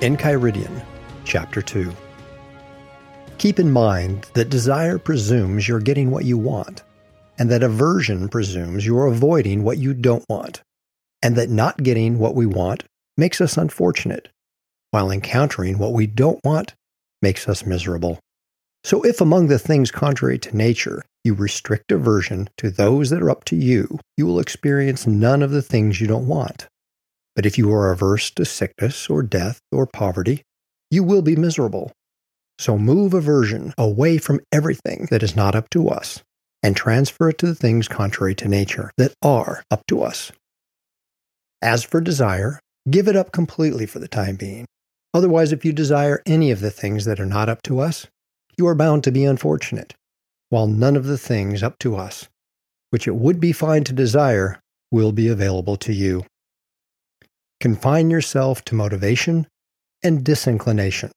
Enchiridion, Chapter 2. Keep in mind that desire presumes you're getting what you want, and that aversion presumes you're avoiding what you don't want, and that not getting what we want makes us unfortunate, while encountering what we don't want makes us miserable. So, if among the things contrary to nature you restrict aversion to those that are up to you, you will experience none of the things you don't want. But if you are averse to sickness or death or poverty, you will be miserable. So move aversion away from everything that is not up to us and transfer it to the things contrary to nature that are up to us. As for desire, give it up completely for the time being. Otherwise, if you desire any of the things that are not up to us, you are bound to be unfortunate, while none of the things up to us, which it would be fine to desire, will be available to you. Confine yourself to motivation and disinclination,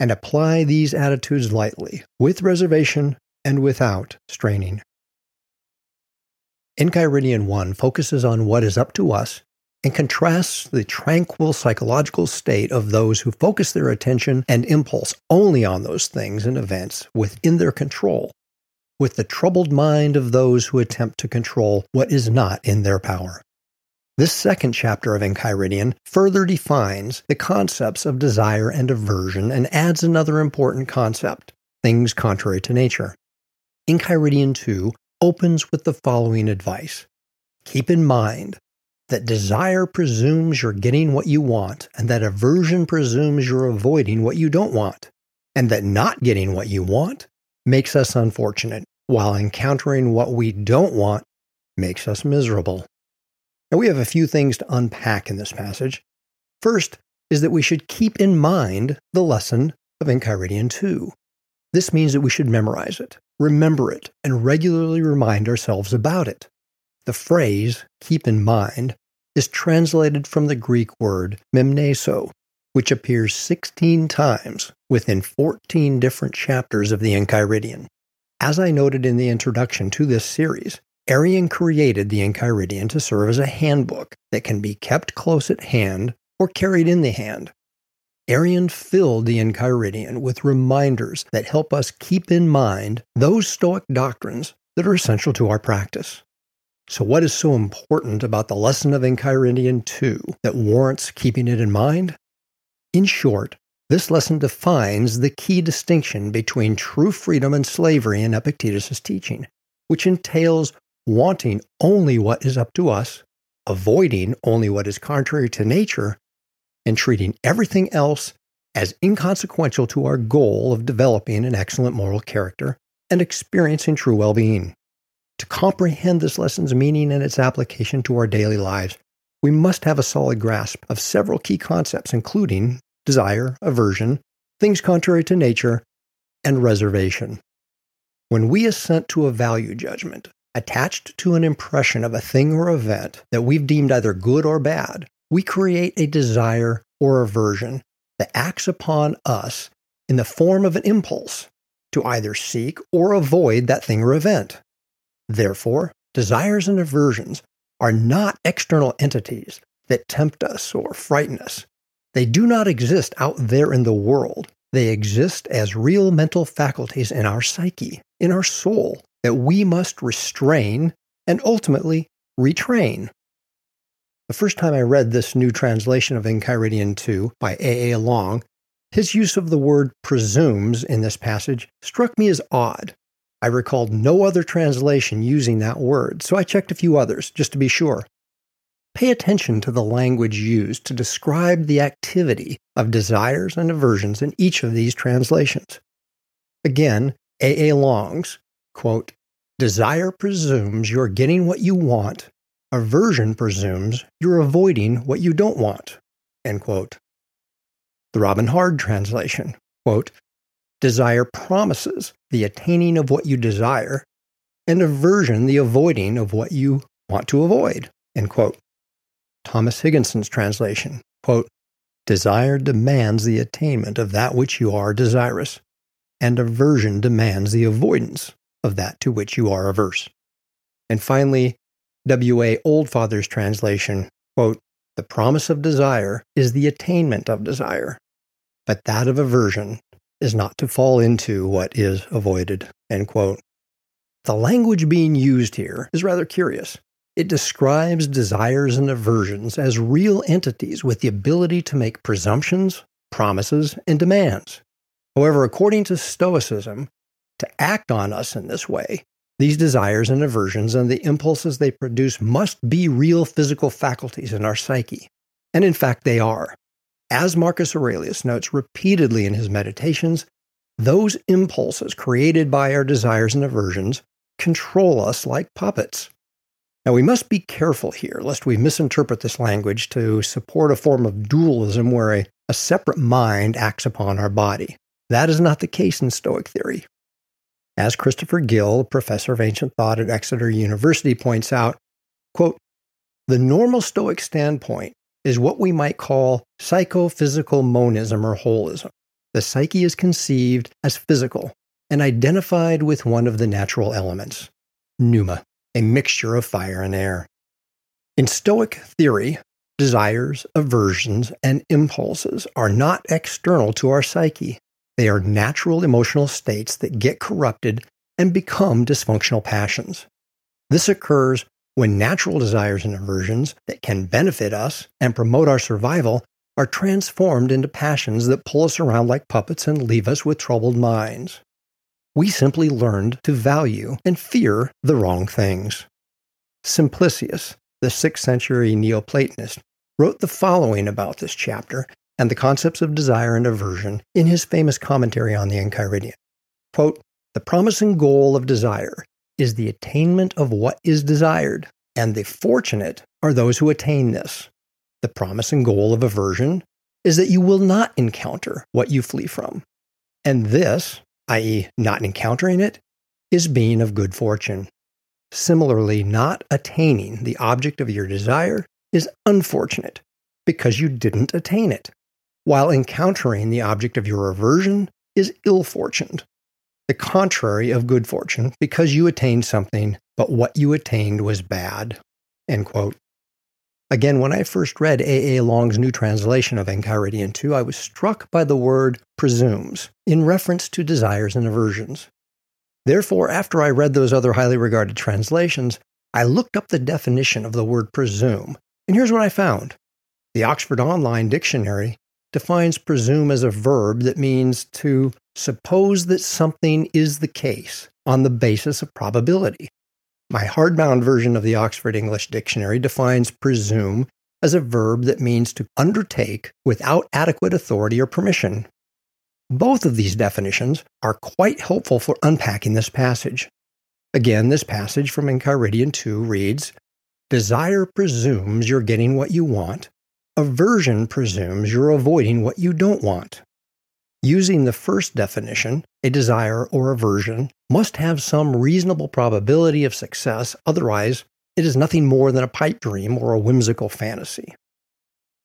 and apply these attitudes lightly, with reservation and without straining. Enchiridion 1 focuses on what is up to us and contrasts the tranquil psychological state of those who focus their attention and impulse only on those things and events within their control with the troubled mind of those who attempt to control what is not in their power. This second chapter of Enchiridion further defines the concepts of desire and aversion and adds another important concept things contrary to nature. Enchiridion 2 opens with the following advice Keep in mind that desire presumes you're getting what you want, and that aversion presumes you're avoiding what you don't want, and that not getting what you want makes us unfortunate, while encountering what we don't want makes us miserable. Now, we have a few things to unpack in this passage. First is that we should keep in mind the lesson of Enchiridion 2. This means that we should memorize it, remember it, and regularly remind ourselves about it. The phrase, keep in mind, is translated from the Greek word memneso, which appears 16 times within 14 different chapters of the Enchiridion. As I noted in the introduction to this series, Arrian created the Enchiridion to serve as a handbook that can be kept close at hand or carried in the hand. Arrian filled the Enchiridion with reminders that help us keep in mind those Stoic doctrines that are essential to our practice. So, what is so important about the lesson of Enchiridion 2 that warrants keeping it in mind? In short, this lesson defines the key distinction between true freedom and slavery in Epictetus' teaching, which entails wanting only what is up to us, avoiding only what is contrary to nature, and treating everything else as inconsequential to our goal of developing an excellent moral character and experiencing true well being. To comprehend this lesson's meaning and its application to our daily lives, we must have a solid grasp of several key concepts, including desire, aversion, things contrary to nature, and reservation. When we assent to a value judgment, attached to an impression of a thing or event that we've deemed either good or bad, we create a desire or aversion that acts upon us in the form of an impulse to either seek or avoid that thing or event. Therefore, desires and aversions are not external entities that tempt us or frighten us. They do not exist out there in the world. They exist as real mental faculties in our psyche, in our soul, that we must restrain and ultimately retrain. The first time I read this new translation of Enchiridion 2 by A. A. Long, his use of the word presumes in this passage struck me as odd. I recalled no other translation using that word, so I checked a few others just to be sure. Pay attention to the language used to describe the activity of desires and aversions in each of these translations. Again, A. A. Long's quote, Desire presumes you're getting what you want. Aversion presumes you're avoiding what you don't want. End quote. The Robin Hard translation quote, Desire promises the attaining of what you desire, and aversion the avoiding of what you want to avoid. End quote. Thomas Higginson's translation quote, Desire demands the attainment of that which you are desirous, and aversion demands the avoidance of that to which you are averse. And finally, W.A. Oldfather's translation quote, The promise of desire is the attainment of desire, but that of aversion is not to fall into what is avoided. End quote. The language being used here is rather curious. It describes desires and aversions as real entities with the ability to make presumptions, promises, and demands. However, according to Stoicism, to act on us in this way, these desires and aversions and the impulses they produce must be real physical faculties in our psyche. And in fact, they are. As Marcus Aurelius notes repeatedly in his meditations, those impulses created by our desires and aversions control us like puppets. Now, we must be careful here lest we misinterpret this language to support a form of dualism where a, a separate mind acts upon our body. That is not the case in Stoic theory. As Christopher Gill, professor of ancient thought at Exeter University, points out, quote, the normal Stoic standpoint is what we might call psychophysical monism or holism. The psyche is conceived as physical and identified with one of the natural elements, pneuma, a mixture of fire and air. In Stoic theory, desires, aversions, and impulses are not external to our psyche. They are natural emotional states that get corrupted and become dysfunctional passions. This occurs when natural desires and aversions that can benefit us and promote our survival are transformed into passions that pull us around like puppets and leave us with troubled minds. We simply learned to value and fear the wrong things. Simplicius, the 6th century Neoplatonist, wrote the following about this chapter and the concepts of desire and aversion in his famous commentary on the Enchiridion. Quote, the promising goal of desire is the attainment of what is desired, and the fortunate are those who attain this. The promising goal of aversion is that you will not encounter what you flee from. And this, i.e., not encountering it, is being of good fortune. Similarly, not attaining the object of your desire is unfortunate because you didn't attain it while encountering the object of your aversion is ill fortuned, the contrary of good fortune, because you attained something, but what you attained was bad. End quote. Again, when I first read A. A. Long's new translation of Enchiridion 2, I was struck by the word presumes in reference to desires and aversions. Therefore, after I read those other highly regarded translations, I looked up the definition of the word presume, and here's what I found. The Oxford Online Dictionary defines presume as a verb that means to suppose that something is the case on the basis of probability. My hardbound version of the Oxford English Dictionary defines presume as a verb that means to undertake without adequate authority or permission. Both of these definitions are quite helpful for unpacking this passage. Again, this passage from Enchiridion 2 reads Desire presumes you're getting what you want, Aversion presumes you're avoiding what you don't want. Using the first definition, a desire or aversion must have some reasonable probability of success, otherwise, it is nothing more than a pipe dream or a whimsical fantasy.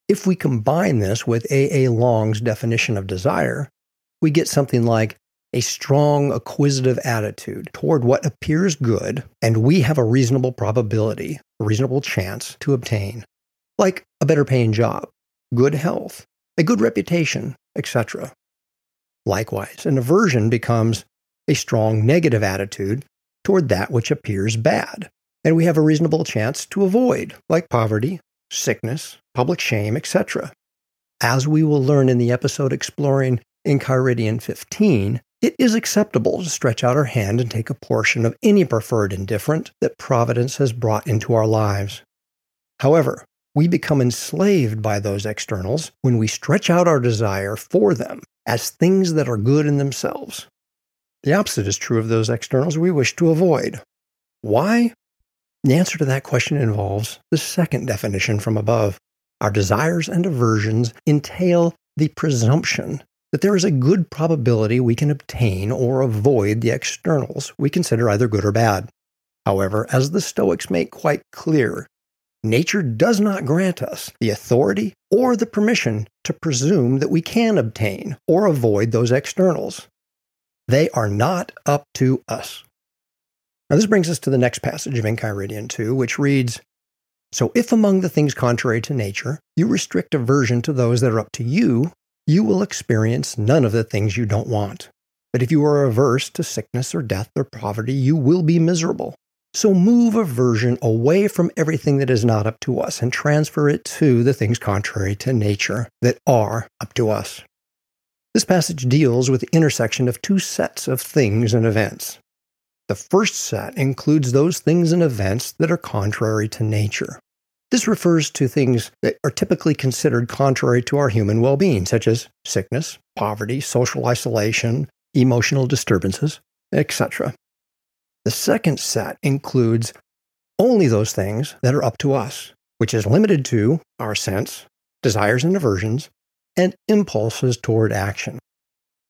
If we combine this with A. A. Long's definition of desire, we get something like a strong acquisitive attitude toward what appears good, and we have a reasonable probability, a reasonable chance to obtain like a better paying job, good health, a good reputation, etc. Likewise, an aversion becomes a strong negative attitude toward that which appears bad, and we have a reasonable chance to avoid, like poverty, sickness, public shame, etc. As we will learn in the episode exploring Enchiridion 15, it is acceptable to stretch out our hand and take a portion of any preferred indifferent that Providence has brought into our lives. However, we become enslaved by those externals when we stretch out our desire for them as things that are good in themselves. The opposite is true of those externals we wish to avoid. Why? The answer to that question involves the second definition from above. Our desires and aversions entail the presumption that there is a good probability we can obtain or avoid the externals we consider either good or bad. However, as the Stoics make quite clear, nature does not grant us the authority or the permission to presume that we can obtain or avoid those externals. They are not up to us. Now, this brings us to the next passage of Enchiridion 2, which reads So, if among the things contrary to nature, you restrict aversion to those that are up to you, you will experience none of the things you don't want. But if you are averse to sickness or death or poverty, you will be miserable. So move aversion away from everything that is not up to us and transfer it to the things contrary to nature that are up to us. This passage deals with the intersection of two sets of things and events. The first set includes those things and events that are contrary to nature. This refers to things that are typically considered contrary to our human well being, such as sickness, poverty, social isolation, emotional disturbances, etc. The second set includes only those things that are up to us, which is limited to our sense, desires and aversions, and impulses toward action.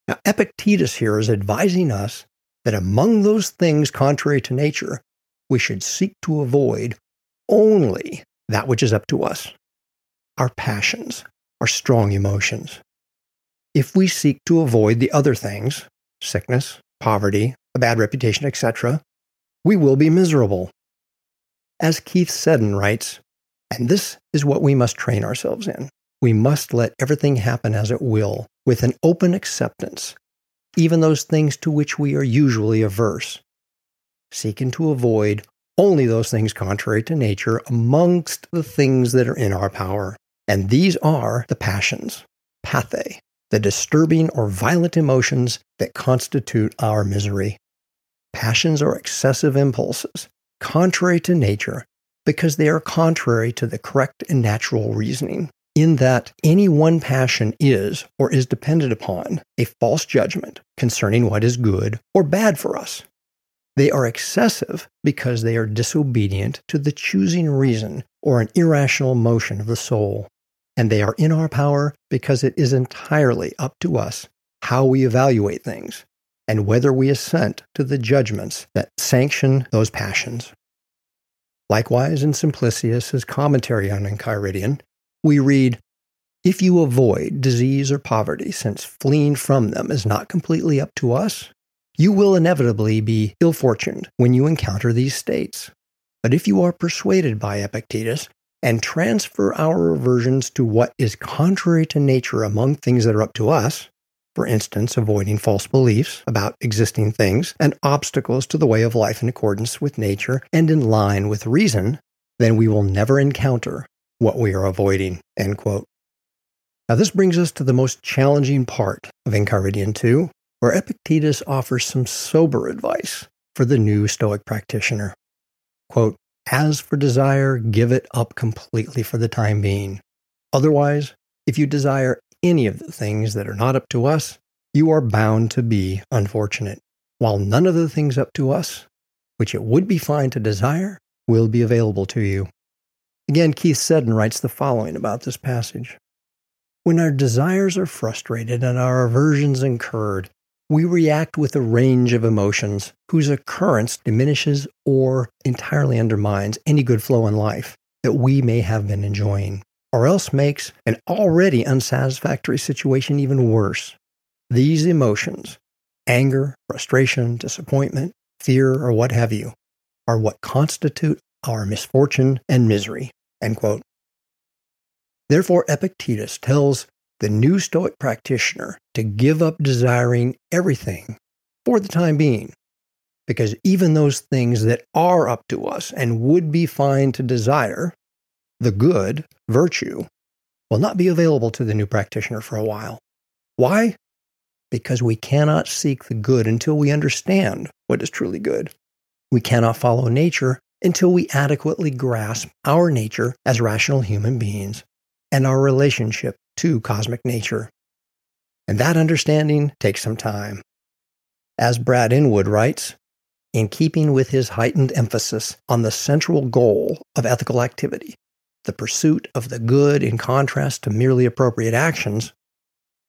Now, Epictetus here is advising us that among those things contrary to nature, we should seek to avoid only that which is up to us our passions, our strong emotions. If we seek to avoid the other things, sickness, poverty, a bad reputation, etc., we will be miserable. As Keith Seddon writes, and this is what we must train ourselves in. We must let everything happen as it will, with an open acceptance, even those things to which we are usually averse, seeking to avoid only those things contrary to nature amongst the things that are in our power. And these are the passions, pathe, the disturbing or violent emotions that constitute our misery. Passions are excessive impulses, contrary to nature, because they are contrary to the correct and natural reasoning, in that any one passion is or is dependent upon a false judgment concerning what is good or bad for us. They are excessive because they are disobedient to the choosing reason or an irrational motion of the soul. And they are in our power because it is entirely up to us how we evaluate things and whether we assent to the judgments that sanction those passions. Likewise, in Simplicius's commentary on Enchiridion, we read, If you avoid disease or poverty, since fleeing from them is not completely up to us, you will inevitably be ill fortuned when you encounter these states. But if you are persuaded by Epictetus and transfer our aversions to what is contrary to nature among things that are up to us, for instance, avoiding false beliefs about existing things and obstacles to the way of life in accordance with nature and in line with reason, then we will never encounter what we are avoiding. End quote. Now, this brings us to the most challenging part of Enchiridion 2, where Epictetus offers some sober advice for the new Stoic practitioner. Quote, As for desire, give it up completely for the time being. Otherwise, if you desire any of the things that are not up to us, you are bound to be unfortunate, while none of the things up to us, which it would be fine to desire, will be available to you. Again, Keith Seddon writes the following about this passage. When our desires are frustrated and our aversions incurred, we react with a range of emotions whose occurrence diminishes or entirely undermines any good flow in life that we may have been enjoying, or else makes an already unsatisfactory situation even worse. These emotions, anger, frustration, disappointment, fear, or what have you, are what constitute our misfortune and misery. Therefore, Epictetus tells the new Stoic practitioner to give up desiring everything for the time being. Because even those things that are up to us and would be fine to desire, the good, virtue, will not be available to the new practitioner for a while. Why? Because we cannot seek the good until we understand what is truly good. We cannot follow nature until we adequately grasp our nature as rational human beings and our relationship to cosmic nature. And that understanding takes some time. As Brad Inwood writes, in keeping with his heightened emphasis on the central goal of ethical activity, the pursuit of the good in contrast to merely appropriate actions,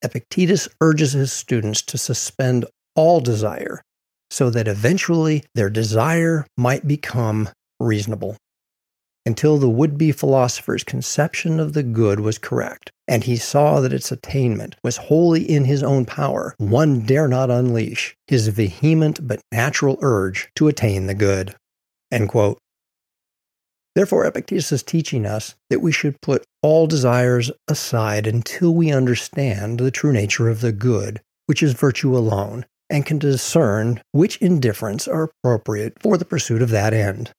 Epictetus urges his students to suspend all desire so that eventually their desire might become reasonable. Until the would be philosopher's conception of the good was correct, and he saw that its attainment was wholly in his own power, one dare not unleash his vehement but natural urge to attain the good. Therefore, Epictetus is teaching us that we should put all desires aside until we understand the true nature of the good, which is virtue alone, and can discern which indifferents are appropriate for the pursuit of that end.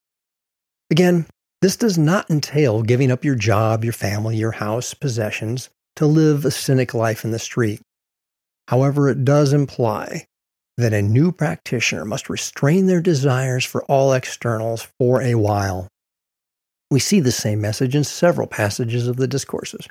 Again, this does not entail giving up your job, your family, your house, possessions to live a cynic life in the street. However, it does imply that a new practitioner must restrain their desires for all externals for a while we see the same message in several passages of the discourses.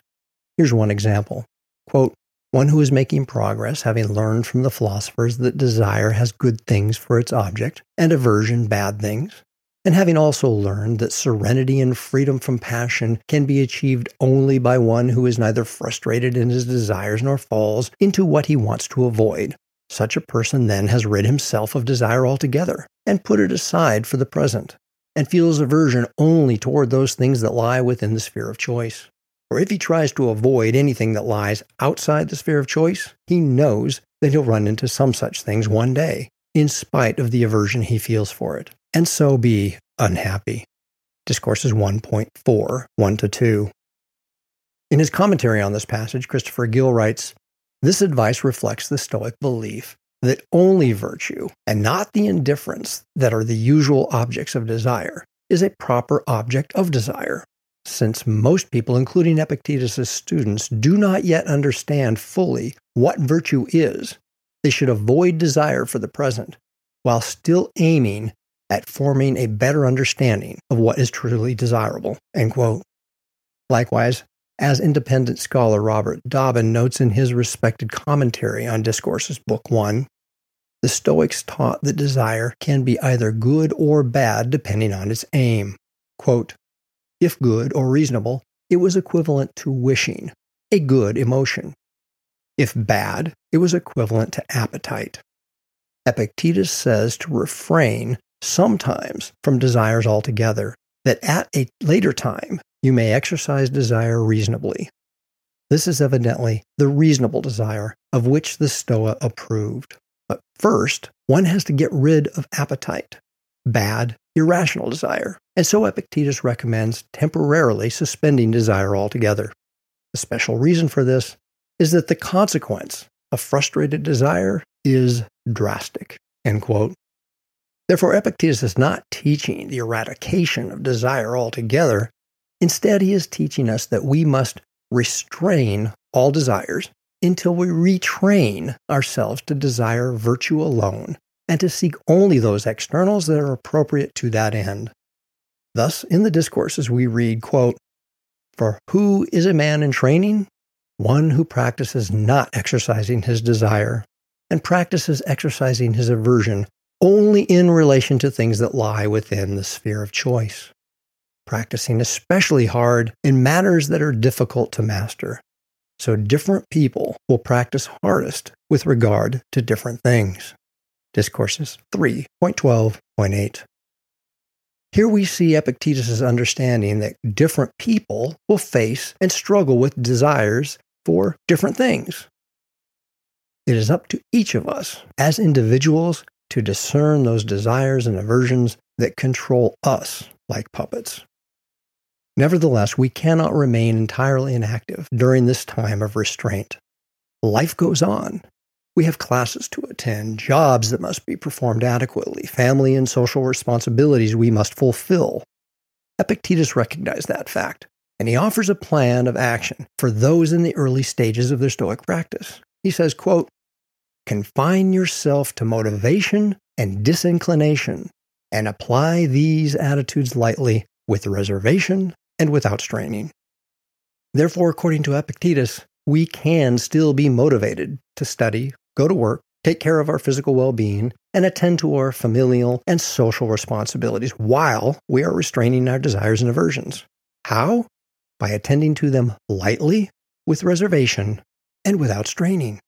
Here's one example Quote, One who is making progress, having learned from the philosophers that desire has good things for its object, and aversion bad things, and having also learned that serenity and freedom from passion can be achieved only by one who is neither frustrated in his desires nor falls into what he wants to avoid. Such a person then has rid himself of desire altogether and put it aside for the present and feels aversion only toward those things that lie within the sphere of choice. Or if he tries to avoid anything that lies outside the sphere of choice, he knows that he'll run into some such things one day, in spite of the aversion he feels for it, and so be unhappy. Discourses 1.4, 1 to 2. In his commentary on this passage, Christopher Gill writes This advice reflects the Stoic belief that only virtue, and not the indifferents that are the usual objects of desire, is a proper object of desire. Since most people, including Epictetus' students, do not yet understand fully what virtue is, they should avoid desire for the present, while still aiming at forming a better understanding of what is truly desirable. Likewise, as independent scholar Robert Dobbin notes in his respected commentary on Discourses, Book 1, the Stoics taught that desire can be either good or bad depending on its aim. Quote, if good or reasonable, it was equivalent to wishing, a good emotion. If bad, it was equivalent to appetite. Epictetus says to refrain sometimes from desires altogether, that at a later time you may exercise desire reasonably. This is evidently the reasonable desire of which the Stoa approved. But first, one has to get rid of appetite, bad, irrational desire. And so Epictetus recommends temporarily suspending desire altogether. The special reason for this is that the consequence of frustrated desire is drastic. End quote. Therefore, Epictetus is not teaching the eradication of desire altogether. Instead, he is teaching us that we must restrain all desires until we retrain ourselves to desire virtue alone and to seek only those externals that are appropriate to that end. Thus, in the discourses, we read, quote, For who is a man in training? One who practices not exercising his desire and practices exercising his aversion only in relation to things that lie within the sphere of choice, practicing especially hard in matters that are difficult to master, so different people will practice hardest with regard to different things. Discourses 3.12.8. Here we see Epictetus' understanding that different people will face and struggle with desires for different things. It is up to each of us as individuals to discern those desires and aversions that control us like puppets. Nevertheless, we cannot remain entirely inactive during this time of restraint. Life goes on. We have classes to attend, jobs that must be performed adequately, family and social responsibilities we must fulfill. Epictetus recognized that fact, and he offers a plan of action for those in the early stages of their Stoic practice. He says, quote, Confine yourself to motivation and disinclination, and apply these attitudes lightly with reservation and without straining. Therefore, according to Epictetus, we can still be motivated to study, go to work, take care of our physical well being, and attend to our familial and social responsibilities while we are restraining our desires and aversions. How? By attending to them lightly, with reservation, and without straining.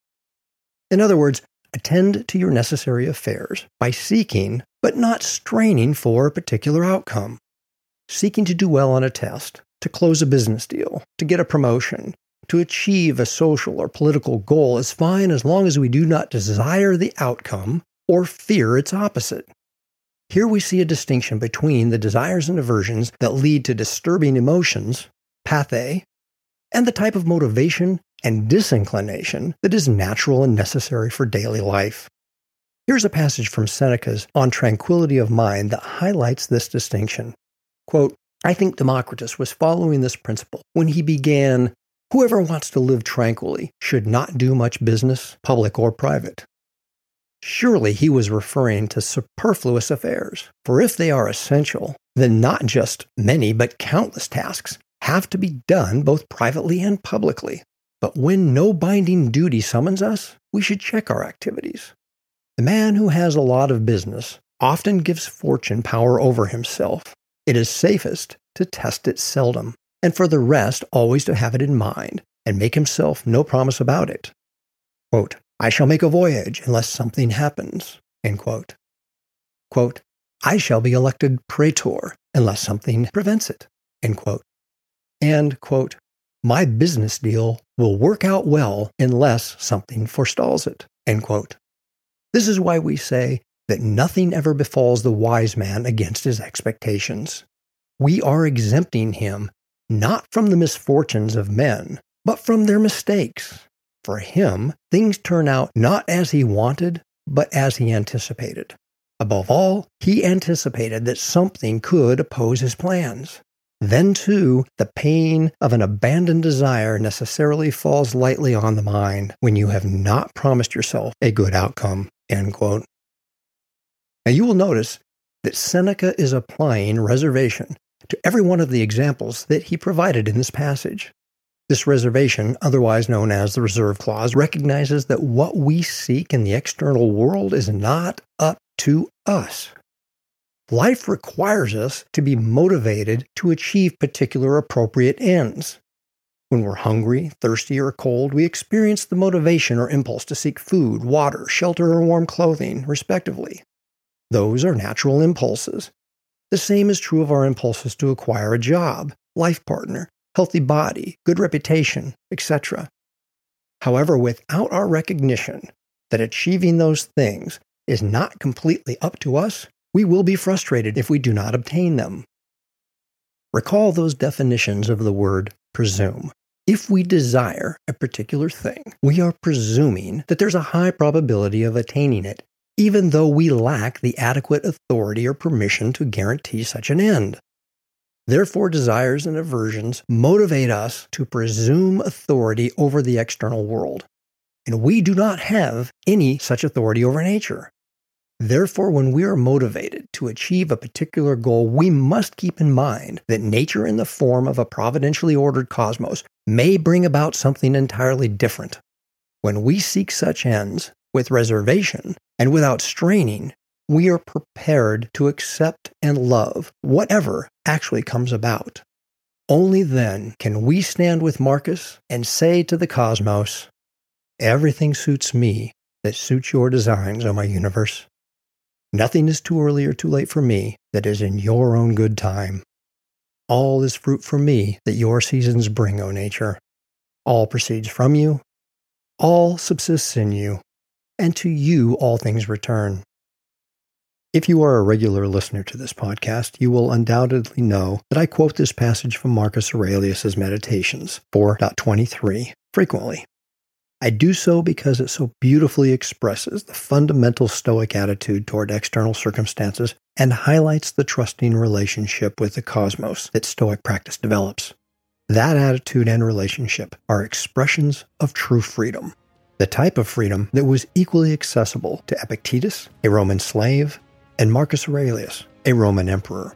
In other words, attend to your necessary affairs by seeking, but not straining for a particular outcome. Seeking to do well on a test, to close a business deal, to get a promotion, to achieve a social or political goal is fine as long as we do not desire the outcome or fear its opposite. Here we see a distinction between the desires and aversions that lead to disturbing emotions, pathe, and the type of motivation and disinclination that is natural and necessary for daily life. Here's a passage from Seneca's On Tranquility of Mind that highlights this distinction. Quote, I think Democritus was following this principle when he began Whoever wants to live tranquilly should not do much business, public or private. Surely he was referring to superfluous affairs, for if they are essential, then not just many but countless tasks have to be done both privately and publicly. But when no binding duty summons us, we should check our activities. The man who has a lot of business often gives fortune power over himself. It is safest to test it seldom and for the rest always to have it in mind and make himself no promise about it. Quote, I shall make a voyage unless something happens. Quote. Quote, I shall be elected praetor unless something prevents it. And, my business deal will work out well unless something forestalls it. This is why we say that nothing ever befalls the wise man against his expectations. We are exempting him not from the misfortunes of men, but from their mistakes. For him, things turn out not as he wanted, but as he anticipated. Above all, he anticipated that something could oppose his plans. Then, too, the pain of an abandoned desire necessarily falls lightly on the mind when you have not promised yourself a good outcome. End quote. Now, you will notice that Seneca is applying reservation to every one of the examples that he provided in this passage. This reservation, otherwise known as the reserve clause, recognizes that what we seek in the external world is not up to us. Life requires us to be motivated to achieve particular appropriate ends. When we're hungry, thirsty, or cold, we experience the motivation or impulse to seek food, water, shelter, or warm clothing, respectively. Those are natural impulses, the same is true of our impulses to acquire a job, life partner, healthy body, good reputation, etc. However, without our recognition that achieving those things is not completely up to us, we will be frustrated if we do not obtain them. Recall those definitions of the word presume. If we desire a particular thing, we are presuming that there's a high probability of attaining it even though we lack the adequate authority or permission to guarantee such an end. Therefore, desires and aversions motivate us to presume authority over the external world. And we do not have any such authority over nature. Therefore, when we are motivated to achieve a particular goal, we must keep in mind that nature, in the form of a providentially ordered cosmos, may bring about something entirely different. When we seek such ends, with reservation and without straining, we are prepared to accept and love whatever actually comes about. Only then can we stand with Marcus and say to the cosmos, Everything suits me that suits your designs, O my universe. Nothing is too early or too late for me that is in your own good time. All is fruit for me that your seasons bring, O nature. All proceeds from you, all subsists in you, and to you all things return. If you are a regular listener to this podcast, you will undoubtedly know that I quote this passage from Marcus Aurelius' Meditations 4.23 frequently. I do so because it so beautifully expresses the fundamental Stoic attitude toward external circumstances and highlights the trusting relationship with the cosmos that Stoic practice develops. That attitude and relationship are expressions of true freedom the type of freedom that was equally accessible to Epictetus, a Roman slave, and Marcus Aurelius, a Roman emperor.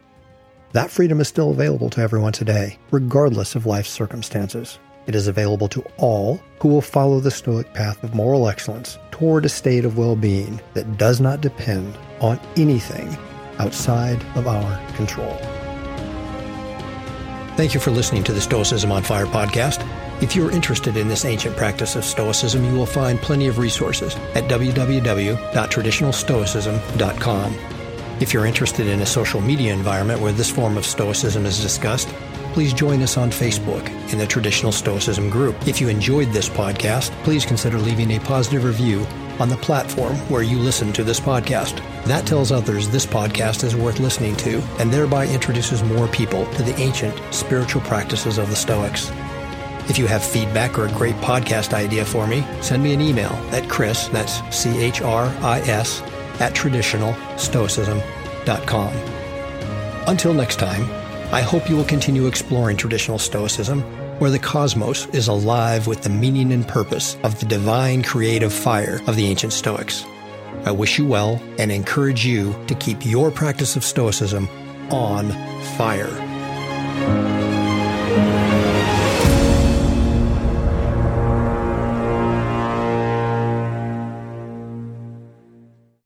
That freedom is still available to everyone today, regardless of life's circumstances. It is available to all who will follow the Stoic path of moral excellence toward a state of well being that does not depend on anything outside of our control. Thank you for listening to the Stoicism on Fire podcast. If you're interested in this ancient practice of Stoicism, you will find plenty of resources at www.traditionalstoicism.com. If you're interested in a social media environment where this form of Stoicism is discussed, please join us on Facebook in the Traditional Stoicism group. If you enjoyed this podcast, please consider leaving a positive review on the platform where you listen to this podcast. That tells others this podcast is worth listening to and thereby introduces more people to the ancient spiritual practices of the Stoics. If you have feedback or a great podcast idea for me, send me an email at Chris, that's C H R I S, at traditionalstoicism.com. Until next time, I hope you will continue exploring traditional Stoicism, where the cosmos is alive with the meaning and purpose of the divine creative fire of the ancient Stoics. I wish you well and encourage you to keep your practice of Stoicism on fire.